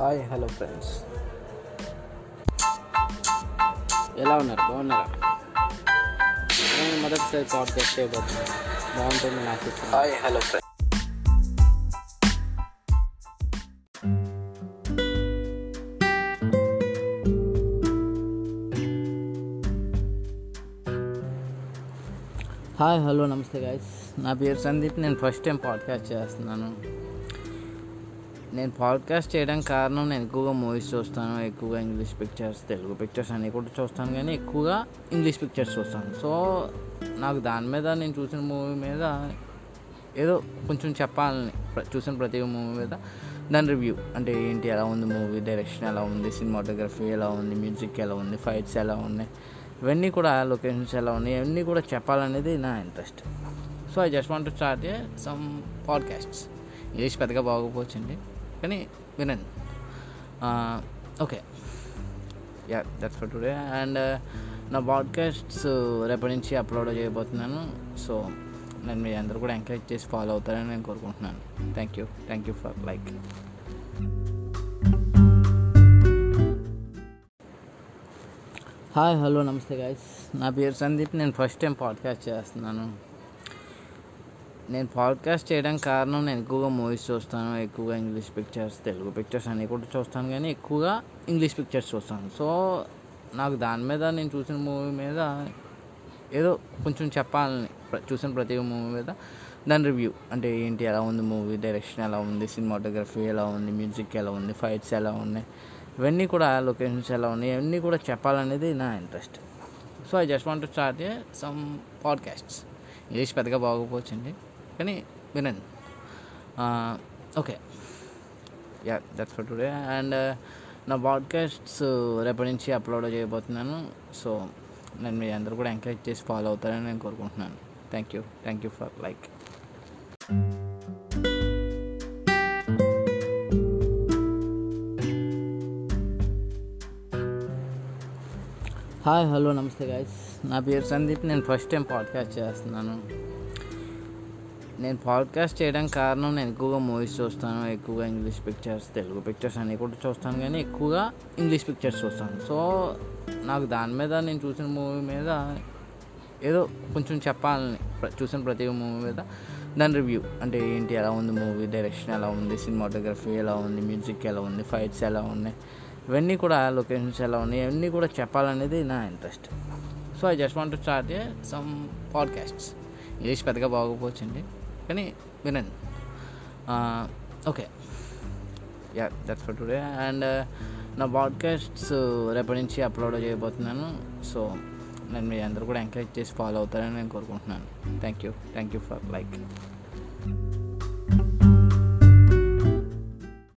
Hi hello friends ఎలా ఉన్నారు? బాగున్నారా? నేను మొదటిసారి పాడ్కాస్ట్ చేయబోతున్నాను. బాగుంటుంది నాకు hi hello friends hi hello నమస్తే గాయస్ నా పేరు సందీప్. నేను ఫస్ట్ టైం పాడ్కాస్ట్ చేస్తున్నాను. నేను పాడ్కాస్ట్ చేయడానికి కారణం నేను ఎక్కువగా మూవీస్ చూస్తాను ఎక్కువగా ఇంగ్లీష్ పిక్చర్స్ తెలుగు పిక్చర్స్ అన్నీ కూడా చూస్తాను కానీ ఎక్కువగా ఇంగ్లీష్ పిక్చర్స్ చూస్తాను. సో నాకు దాని మీద నేను చూసిన మూవీ మీద ఏదో కొంచెం చెప్పాలని చూసిన ప్రతి మూవీ మీద దాని రివ్యూ అంటే ఏంటి ఎలా ఉంది మూవీ డైరెక్షన్ ఎలా ఉంది? సినిమాటోగ్రఫీ ఎలా ఉంది? మ్యూజిక్ ఎలా ఉంది? ఫైట్స్ ఎలా ఉన్నాయి? ఇవన్నీ కూడా లొకేషన్స్ ఎలా ఉన్నాయి? ఇవన్నీ కూడా చెప్పాలనేది నా interest so I just want start a some podcasts English పెద్దగా బాగోపోవచ్చండి కానీ వినండి. Okay. Yeah that's for today and నా పాడ్కాస్ట్స్ రేపటి నుంచి అప్లోడ్ చేయబోతున్నాను. సో నేను మీ అందరూ కూడా ఎంకరేజ్ చేసి ఫాలో అవుతారని నేను కోరుకుంటున్నాను. Thank you thank you for like hi hello నమస్తే గాయస్ నా పేరు సందీప్. నేను ఫస్ట్ టైం పాడ్కాస్ట్ చేస్తున్నాను. నేను పాడ్కాస్ట్ చేయడానికి కారణం నేను ఎక్కువగా మూవీస్ చూస్తాను ఎక్కువగా ఇంగ్లీష్ పిక్చర్స్ తెలుగు పిక్చర్స్ అన్నీ కూడా చూస్తాను కానీ ఎక్కువగా ఇంగ్లీష్ పిక్చర్స్ చూస్తాను. సో నాకు దాని మీద నేను చూసిన మూవీ మీద ఏదో కొంచెం చెప్పాలని చూసిన ప్రతి మూవీ మీద దాని రివ్యూ అంటే ఏంటి ఎలా ఉంది మూవీ డైరెక్షన్ ఎలా ఉంది సినిమాటోగ్రఫీ ఎలా ఉంది మ్యూజిక్ ఎలా ఉంది ఫైట్స్ ఎలా ఉన్నాయి ఇవన్నీ కూడా లొకేషన్స్ ఎలా ఉన్నాయి ఇవన్నీ కూడా చెప్పాలనేది నా interest so I just want start a some podcasts English పెద్దగా బాగోపోవచ్చండి కానీ వినండి. Okay. Yeah that's for today and నా పాడ్కాస్ట్స్ రేపటి నుంచి అప్లోడ్ చేయబోతున్నాను. సో నేను మీ అందరూ కూడా ఎంకరేజ్ చేసి ఫాలో అవుతారని నేను కోరుకుంటున్నాను. Thank you thank you for like hi hello నమస్తే గాయస్ నా పేరు సందీప్. నేను ఫస్ట్ టైం పాడ్కాస్ట్ చేస్తున్నాను. నేను పాడ్కాస్ట్ చేయడానికి కారణం నేను ఎక్కువగా మూవీస్ చూస్తాను ఎక్కువగా ఇంగ్లీష్ పిక్చర్స్ తెలుగు పిక్చర్స్ అన్నీ కూడా చూస్తాను కానీ ఎక్కువగా ఇంగ్లీష్ పిక్చర్స్ చూస్తాను. సో నాకు దాని మీద నేను చూసిన మూవీ మీద ఏదో కొంచెం చెప్పాలని చూసిన ప్రతి మూవీ మీద దాని రివ్యూ అంటే ఏంటి ఎలా ఉంది మూవీ డైరెక్షన్ ఎలా ఉంది సినిమాటోగ్రఫీ ఎలా ఉంది మ్యూజిక్ ఎలా ఉంది ఫైట్స్ ఎలా ఉన్నాయి ఇవన్నీ కూడా లొకేషన్స్ ఎలా ఉన్నాయి ఇవన్నీ కూడా చెప్పాలనేది నా interest so I just want start some podcasts English పెద్దగా బాగోపోవచ్చండి కానీ వినండి. Okay. Yeah that's for today and నా పాడ్కాస్ట్స్ uh, రేపటి నుంచి అప్లోడ్ చేయబోతున్నాను. సో నేను మీ అందరూ కూడా ఎంకరేజ్ చేసి ఫాలో అవుతారని నేను కోరుకుంటున్నాను. Thank you thank you for like